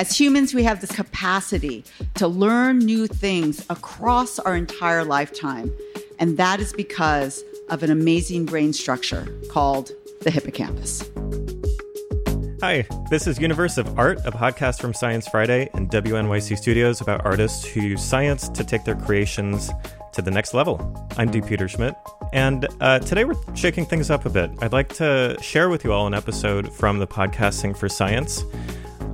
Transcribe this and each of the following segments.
As humans, we have this capacity to learn new things across our entire lifetime. And that is because of an amazing brain structure called the hippocampus. Hi, this is Universe of Art, a podcast from Science Friday and WNYC Studios about artists who use science to take their creations to the next level. I'm D. Peterschmidt, and uh, today we're shaking things up a bit. I'd like to share with you all an episode from the podcast Sing for Science,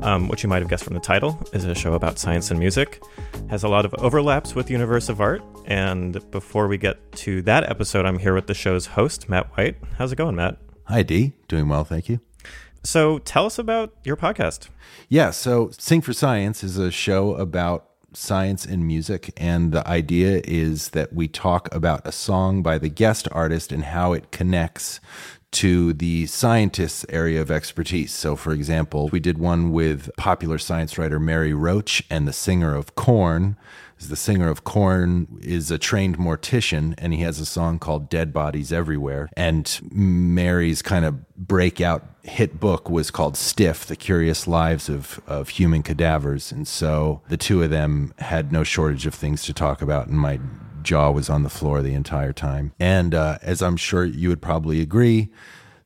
um, which you might have guessed from the title, is a show about science and music. Has a lot of overlaps with Universe of Art. And before we get to that episode, I'm here with the show's host, Matt White. How's it going, Matt? Hi, Dee. Doing well, thank you. So tell us about your podcast. Yeah, so Sing for Science is a show about science and music. And the idea is that we talk about a song by the guest artist and how it connects to the scientist's area of expertise. So, for example, we did one with popular science writer Mary Roach and the singer of Korn. the singer of Korn is a trained mortician and he has a song called Dead Bodies Everywhere. And Mary's kind of breakout hit book was called Stiff, The Curious Lives of, of Human Cadavers. And so the two of them had no shortage of things to talk about. And my jaw was on the floor the entire time. And uh, as I'm sure you would probably agree,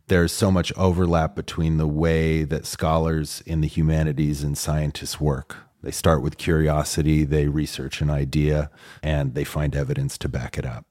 there's so much overlap between the way that scholars in the humanities and scientists work. They start with curiosity, they research an idea, and they find evidence to back it up.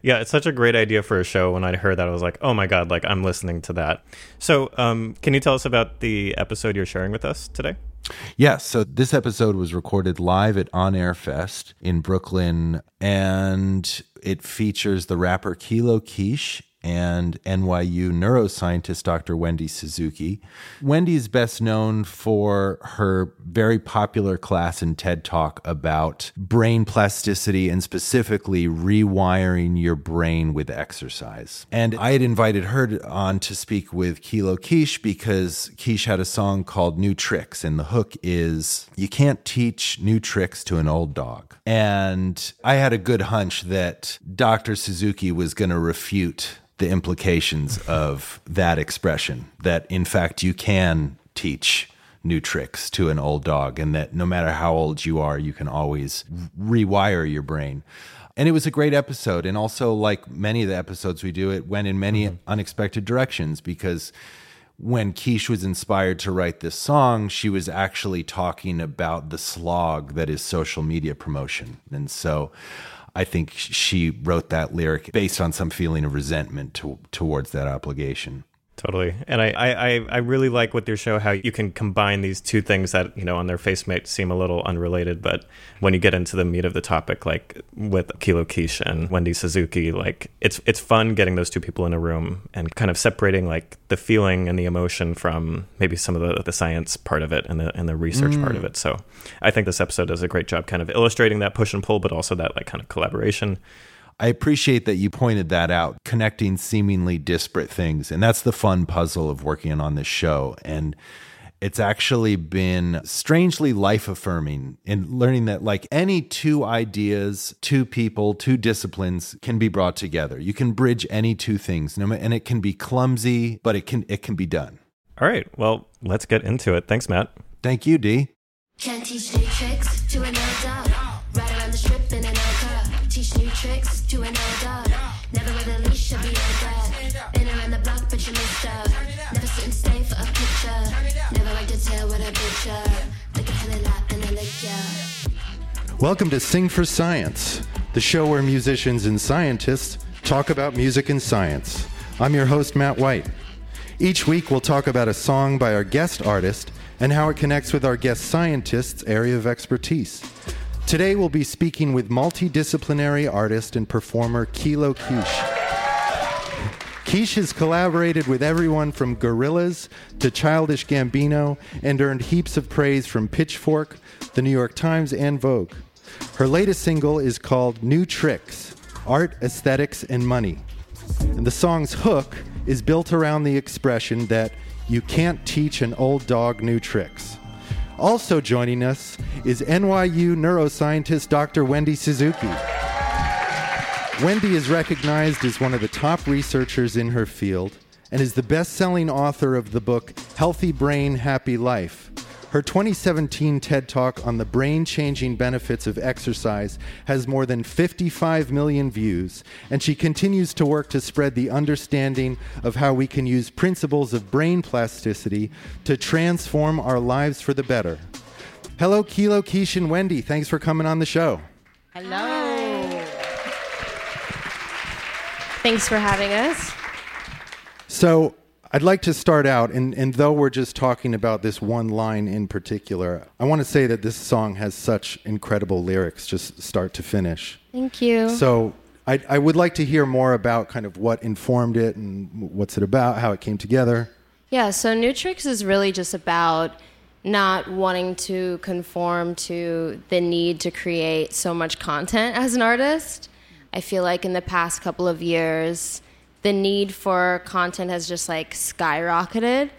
Yeah, it's such a great idea for a show. When I heard that, I was like, oh my God, like I'm listening to that. So, um, can you tell us about the episode you're sharing with us today? Yes. Yeah, so this episode was recorded live at On Air Fest in Brooklyn, and it features the rapper Kilo Kish and NYU neuroscientist Dr. Wendy Suzuki. Wendy is best known for her very popular class and TED Talk about brain plasticity and specifically rewiring your brain with exercise. And I had invited her on to speak with Kilo Kish because Kish had a song called New Tricks, and the hook is You can't teach new tricks to an old dog. And I had a good hunch that Dr. Suzuki was going to refute the implications of that expression that in fact you can teach new tricks to an old dog and that no matter how old you are you can always rewire your brain and it was a great episode and also like many of the episodes we do it went in many mm-hmm. unexpected directions because when Kish was inspired to write this song, she was actually talking about the slog that is social media promotion. And so I think she wrote that lyric based on some feeling of resentment to, towards that obligation. Totally. And I, I, I really like with your show how you can combine these two things that, you know, on their face might seem a little unrelated, but when you get into the meat of the topic, like with Kilo Kish and Wendy Suzuki, like it's it's fun getting those two people in a room and kind of separating like the feeling and the emotion from maybe some of the, the science part of it and the and the research mm. part of it. So I think this episode does a great job kind of illustrating that push and pull, but also that like kind of collaboration. I appreciate that you pointed that out, connecting seemingly disparate things. And that's the fun puzzle of working on this show. And it's actually been strangely life affirming in learning that, like any two ideas, two people, two disciplines can be brought together. You can bridge any two things, and it can be clumsy, but it can it can be done. All right. Well, let's get into it. Thanks, Matt. Thank you, D. Can't teach tricks to Right around Teach new tricks to an old dog. Never with a leash, she'll be dad. Been around the block, but you missed out. Never sit and stay for a picture. Never like to tell what I picture. Lick a hella lap and I lick ya. Welcome to Sing for Science, the show where musicians and scientists talk about music and science. I'm your host, Matt White. Each week, we'll talk about a song by our guest artist and how it connects with our guest scientist's area of expertise. Today we'll be speaking with multidisciplinary artist and performer Kilo Kish. Kish has collaborated with everyone from Gorillaz to Childish Gambino and earned heaps of praise from Pitchfork, The New York Times, and Vogue. Her latest single is called New Tricks Art, Aesthetics, and Money. And the song's hook is built around the expression that you can't teach an old dog new tricks. Also joining us is NYU neuroscientist Dr. Wendy Suzuki. Wendy is recognized as one of the top researchers in her field and is the best selling author of the book Healthy Brain, Happy Life. Her 2017 TED Talk on the brain changing benefits of exercise has more than 55 million views, and she continues to work to spread the understanding of how we can use principles of brain plasticity to transform our lives for the better. Hello, Kilo, Kish, and Wendy. Thanks for coming on the show. Hello. Thanks for having us. So, I'd like to start out, and, and though we're just talking about this one line in particular, I want to say that this song has such incredible lyrics, just start to finish. Thank you. So, I, I would like to hear more about kind of what informed it and what's it about, how it came together. yeah, so New Tricks is really just about not wanting to conform to the need to create so much content as an artist. I feel like in the past couple of years, the need for content has just like skyrocketed,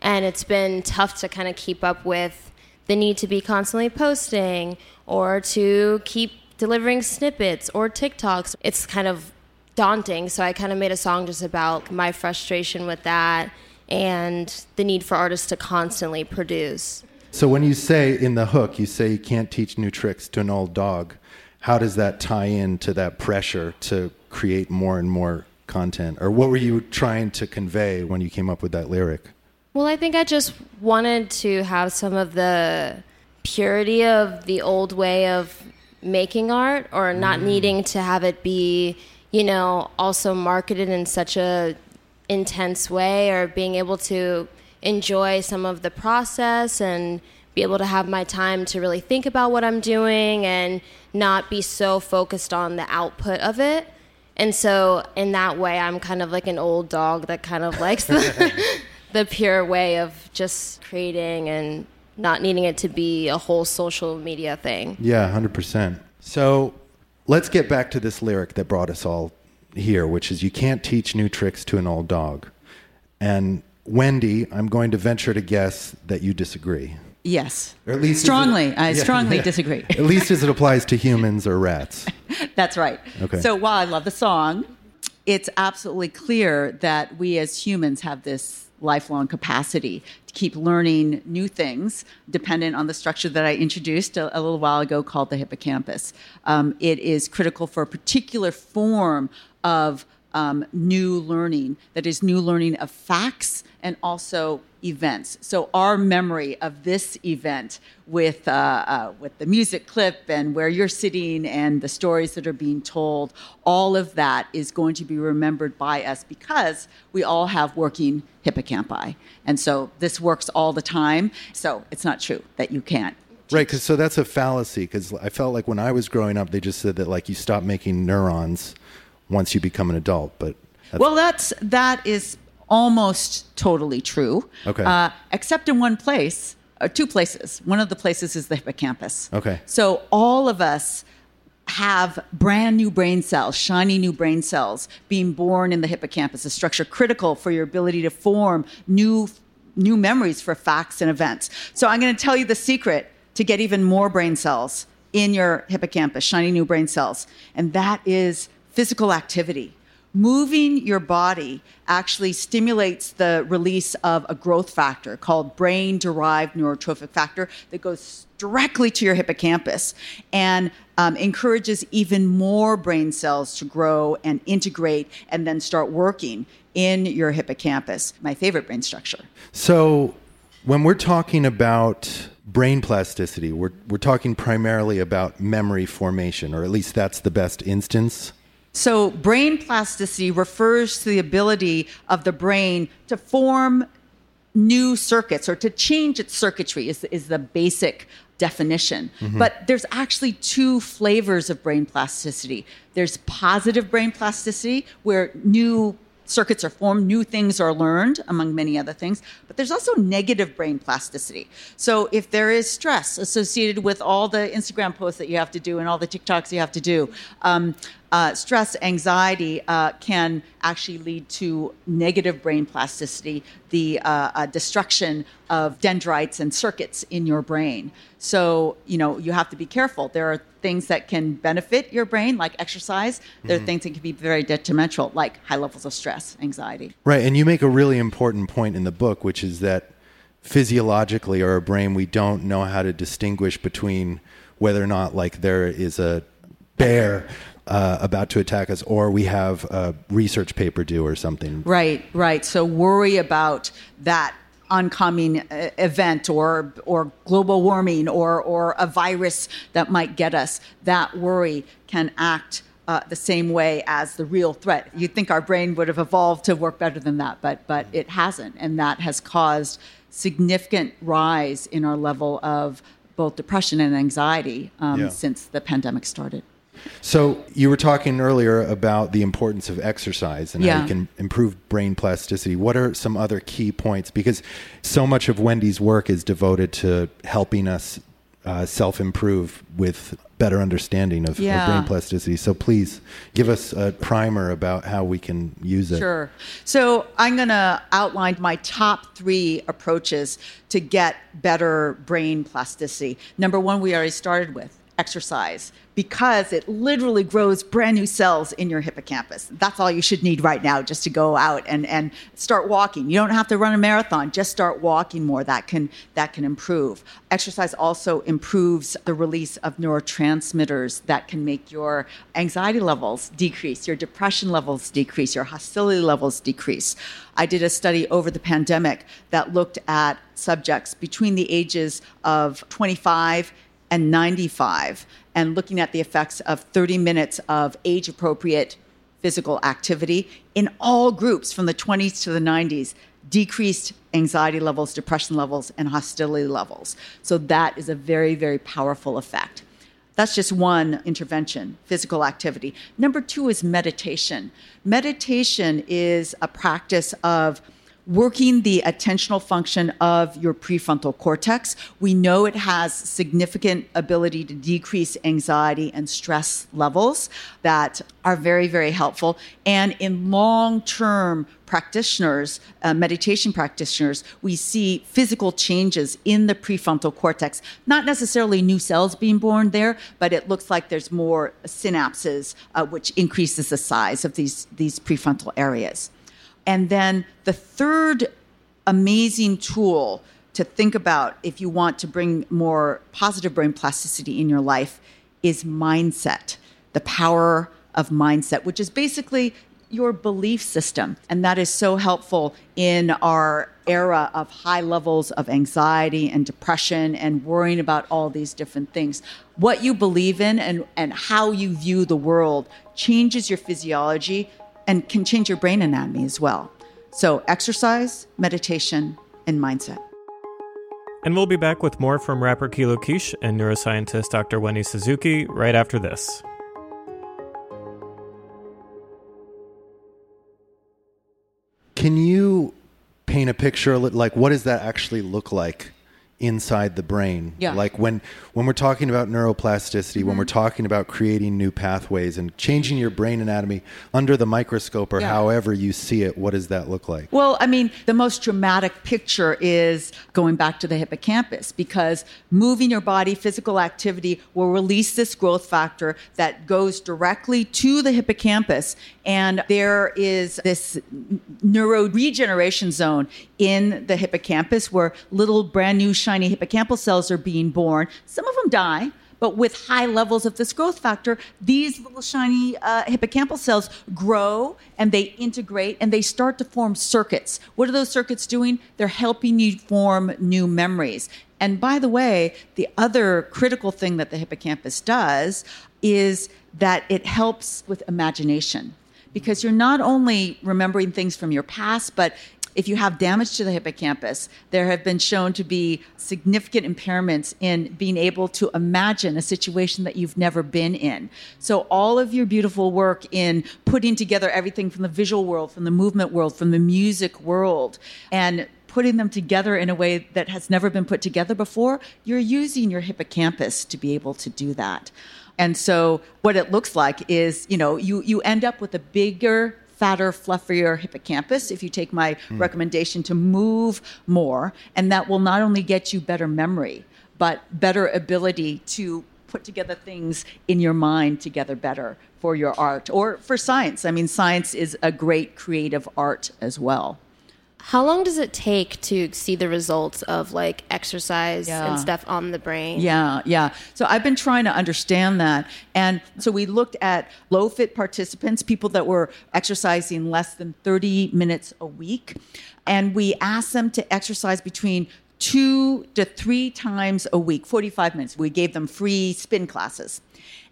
and it's been tough to kind of keep up with the need to be constantly posting or to keep delivering snippets or TikToks. It's kind of daunting. So I kind of made a song just about my frustration with that and the need for artists to constantly produce. So, when you say in the hook, you say you can't teach new tricks to an old dog, how does that tie into that pressure to create more and more content? Or what were you trying to convey when you came up with that lyric? Well, I think I just wanted to have some of the purity of the old way of making art or not mm. needing to have it be, you know, also marketed in such a intense way or being able to enjoy some of the process and be able to have my time to really think about what I'm doing and not be so focused on the output of it. And so in that way I'm kind of like an old dog that kind of likes the the pure way of just creating and not needing it to be a whole social media thing. Yeah, 100%. So, let's get back to this lyric that brought us all here, which is you can't teach new tricks to an old dog. And Wendy, I'm going to venture to guess that you disagree. Yes. Or at least strongly. I Yeah, strongly yeah. disagree. At least as it applies to humans or rats. That's right. Okay. So while I love the song, it's absolutely clear that we as humans have this lifelong capacity to keep learning new things dependent on the structure that I introduced a, a little while ago called the hippocampus. Um, it is critical for a particular form of um, new learning, that is, new learning of facts and also events. So our memory of this event with uh, uh, with the music clip and where you're sitting and the stories that are being told, all of that is going to be remembered by us because we all have working hippocampi, and so this works all the time. So it's not true that you can't. Right, because so that's a fallacy. Because I felt like when I was growing up, they just said that like you stop making neurons once you become an adult. But that's, Well, that's that is almost totally true. Okay. Uh, except in one place, or two places. One of the places is the hippocampus. Okay. So all of us have brand new brain cells, shiny new brain cells being born in the hippocampus, a structure critical for your ability to form new new memories for facts and events. So I'm going to tell you the secret to get even more brain cells in your hippocampus, shiny new brain cells, and that is physical activity. Moving your body actually stimulates the release of a growth factor called brain derived neurotrophic factor that goes directly to your hippocampus and um, encourages even more brain cells to grow and integrate and then start working in your hippocampus, my favorite brain structure. so when we're talking about brain plasticity, we're we're talking primarily about memory formation, or at least that's the best instance. So, brain plasticity refers to the ability of the brain to form new circuits or to change its circuitry, is, is the basic definition. But there's actually two flavors of brain plasticity there's positive brain plasticity, where new circuits are formed, new things are learned, among many other things. But there's also negative brain plasticity. So if there is stress associated with all the Instagram posts that you have to do and all the TikToks you have to do, um, uh, stress, anxiety uh, can actually lead to negative brain plasticity, the uh, uh, destruction of dendrites and circuits in your brain. So, you know, you have to be careful. There are things that can benefit your brain, like exercise. There are things that can be very detrimental, like high levels of stress, anxiety. Right, and you make a really important point in the book, which is that physiologically our brain, we don't know how to distinguish between whether or not like there is a bear uh, about to attack us or we have a research paper due or something. Right, right. So worry about that oncoming uh, event or or global warming or or a virus that might get us. That worry can act uh, the same way as the real threat. You'd think our brain would have evolved to work better than that, but but it hasn't, and that has caused significant rise in our level of both depression and anxiety um, Yeah. since the pandemic started. So you were talking earlier about the importance of exercise and how you can improve brain plasticity. What are some other key points? Because so much of Wendy's work is devoted to helping us uh, self-improve with better understanding of, of brain plasticity. So please give us a primer about how we can use it. Sure. So I'm going to outline my top three approaches to get better brain plasticity. Number one, we already started with exercise because it literally grows brand new cells in your hippocampus. That's all you should need right now just to go out and, and start walking. You don't have to run a marathon, just start walking more. That can that can improve. Exercise also improves the release of neurotransmitters that can make your anxiety levels decrease, your depression levels decrease, your hostility levels decrease. I did a study over the pandemic that looked at subjects between the ages of 25 and 95 and looking at the effects of 30 minutes of age appropriate physical activity in all groups from the 20s to the 90s decreased anxiety levels, depression levels, and hostility levels. So that is a very, very powerful effect. That's just one intervention, physical activity. Number two is meditation. Meditation is a practice of working the attentional function of your prefrontal cortex. We know it has significant ability to decrease anxiety and stress levels that are very, very helpful. And in long term practitioners, uh, meditation practitioners, we see physical changes in the prefrontal cortex. Not necessarily new cells being born there, but it looks like there's more synapses, uh, which increases the size of these, these prefrontal areas. And then the third amazing tool to think about if you want to bring more positive brain plasticity in your life is mindset, the power of mindset, which is basically your belief system. And that is so helpful in our era of high levels of anxiety and depression and worrying about all these different things. What you believe in and, and how you view the world changes your physiology and can change your brain anatomy as well. So, exercise, meditation, and mindset. And we'll be back with more from rapper Kilo Kish and neuroscientist Dr. Wendy Suzuki right after this. Can you paint a picture like what does that actually look like inside the brain? Yeah. Like when when we're talking about neuroplasticity, when Mm-hmm. we're talking about creating new pathways and changing your brain anatomy under the microscope or Yeah. however you see it, what does that look like? Well, I mean, the most dramatic picture is going back to the hippocampus because moving your body, physical activity will release this growth factor that goes directly to the hippocampus. And there is this neuro regeneration zone in the hippocampus where little brand new shiny hippocampal cells are being born. Some of them die. But with high levels of this growth factor, these little shiny uh, hippocampal cells grow and they integrate and they start to form circuits. What are those circuits doing? They're helping you form new memories. And by the way, the other critical thing that the hippocampus does is that it helps with imagination because you're not only remembering things from your past, but if you have damage to the hippocampus, there have been shown to be significant impairments in being able to imagine a situation that you've never been in. So, all of your beautiful work in putting together everything from the visual world, from the movement world, from the music world, and putting them together in a way that has never been put together before, you're using your hippocampus to be able to do that. And so what it looks like is, you know, you you end up with a bigger fatter, fluffier hippocampus if you take my hmm. recommendation to move more. And that will not only get you better memory, but better ability to put together things in your mind together better for your art or for science. I mean, science is a great creative art as well. How long does it take to see the results of like exercise Yeah. and stuff on the brain? Yeah, yeah. So I've been trying to understand that. And so we looked at low fit participants, people that were exercising less than 30 minutes a week. And we asked them to exercise between two to three times a week, 45 minutes. We gave them free spin classes.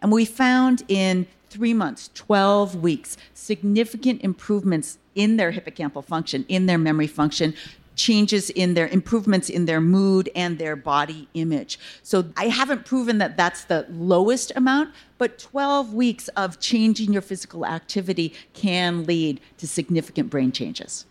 And we found in three months, 12 weeks, significant improvements in their hippocampal function, in their memory function, changes in their improvements in their mood and their body image. So I haven't proven that that's the lowest amount, but 12 weeks of changing your physical activity can lead to significant brain changes.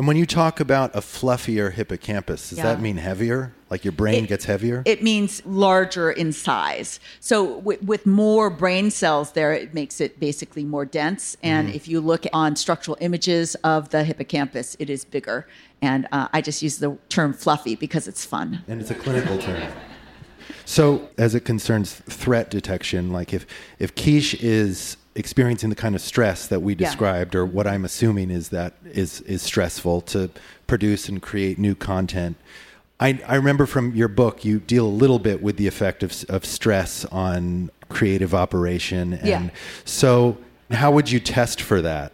And when you talk about a fluffier hippocampus, does Yeah. that mean heavier? Like your brain It- gets heavier? It means larger in size. So with, with more brain cells there, it makes it basically more dense. And if you look on structural images of the hippocampus, it is bigger. And uh, I just use the term fluffy because it's fun. and it's a clinical term. So, as it concerns threat detection, like if if Kish is experiencing the kind of stress that we Yeah. described, or what I'm assuming is that is is stressful to produce and create new content. I, I remember from your book, you deal a little bit with the effect of, of stress on creative operation. And Yeah. so, how would you test for that?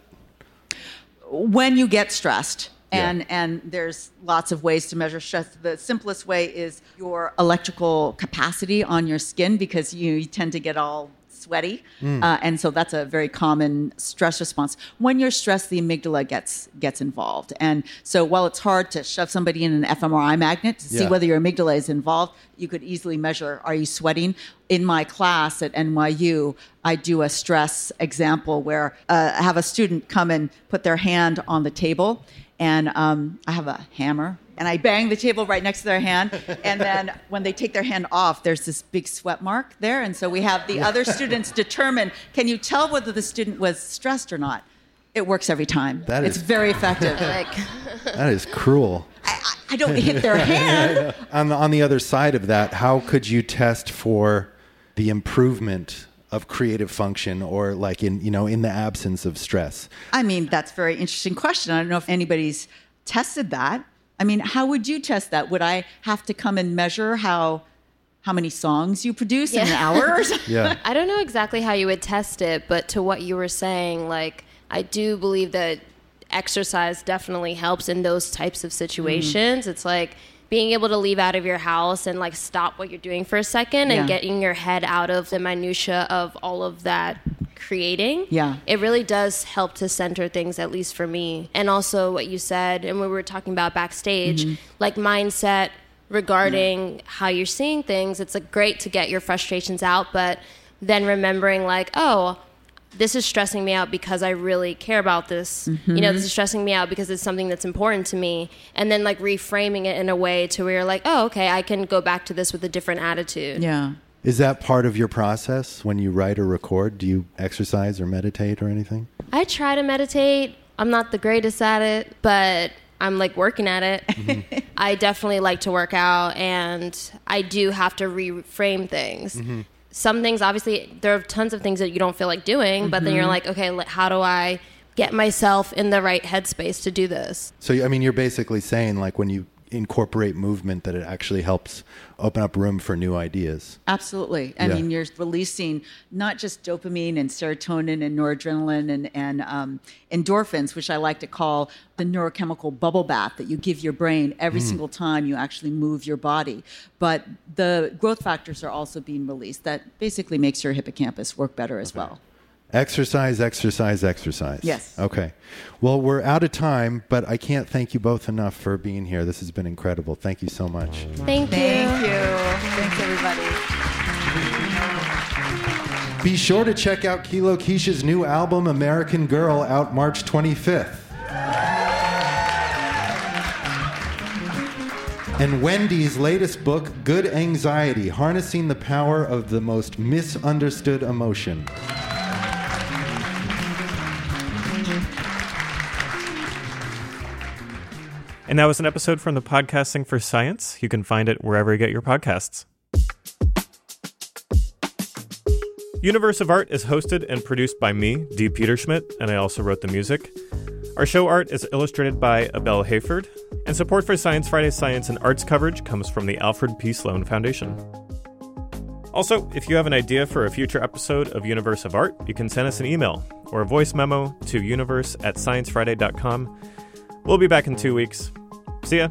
when you get stressed Yeah. and and there's lots of ways to measure stress the simplest way is your electrical capacity on your skin because you, you tend to get all sweaty uh, and so that's a very common stress response. When you're stressed the amygdala gets gets involved. And so while it's hard to shove somebody in an fMRI magnet to see whether your amygdala is involved you could easily measure are you sweating? In my class at NYU I do a stress example where uh, I have a student come and put their hand on the table and um, I have a hammer and I bang the table right next to their hand. And then when they take their hand off, there's this big sweat mark there. And so we have the other students determine can you tell whether the student was stressed or not? It works every time. That it's is- very effective. Like, That is cruel. I, I- I don't hit their hand. on the, on the other side of that, how could you test for the improvement of creative function or like in you know in the absence of stress? I mean, that's a very interesting question. I don't know if anybody's tested that. I mean, how would you test that? Would I have to come and measure how how many songs you produce in an hour? Yeah. I don't know exactly how you would test it, but to what you were saying, like I do believe that exercise definitely helps in those types of situations. Mm. It's like being able to leave out of your house and like stop what you're doing for a second Yeah. and getting your head out of the minutia of all of that creating. Yeah. It really does help to center things at least for me. And also what you said and when we were talking about backstage, mm-hmm. like mindset regarding how you're seeing things, it's like great to get your frustrations out, but then remembering like, oh, this is stressing me out because I really care about this. You know, this mm-hmm. is stressing me out because it's something that's important to me. And then like reframing it in a way to where you're like, oh, okay, I can go back to this with a different attitude. yeah. Is that part of your process when you write or record? Do you exercise or meditate or anything? I try to meditate. I'm not the greatest at it, but I'm like working at it. Mm-hmm. I definitely like to work out and I do have to reframe things. Mm-hmm. Some things, obviously, there are tons of things that you don't feel like doing, but then you're mm-hmm. like, okay, how do I get myself in the right headspace to do this? So I mean, you're basically saying like when you incorporate movement, that it actually helps open up room for new ideas. Absolutely. I Yeah. mean, you're releasing not just dopamine and serotonin and noradrenaline and, and um, endorphins, which I like to call the neurochemical bubble bath that you give your brain every single time you actually move your body. But the growth factors are also being released that basically makes your hippocampus work better as well. Exercise, exercise, exercise. Yes. Okay. Well, we're out of time, but I can't thank you both enough for being here. This has been incredible. Thank you so much. Thank, you. Thank you. you. Thanks, everybody. Be sure to check out Kilo Kish's new album, American Girl, out March 25th. And Wendy's latest book, Good Anxiety Harnessing the Power of the Most Misunderstood Emotion. And that was an episode from the podcast Sing for Science. You can find it wherever you get your podcasts. Universe of Art is hosted and produced by me, Dee Peterschmidt, and I also wrote the music. Our show art is illustrated by Abelle Hayford, and support for Science Friday Science and Arts coverage comes from the Alfred P. Sloan Foundation. Also, if you have an idea for a future episode of Universe of Art, you can send us an email or a voice memo to universe at sciencefriday.com. We'll be back in two weeks. See ya.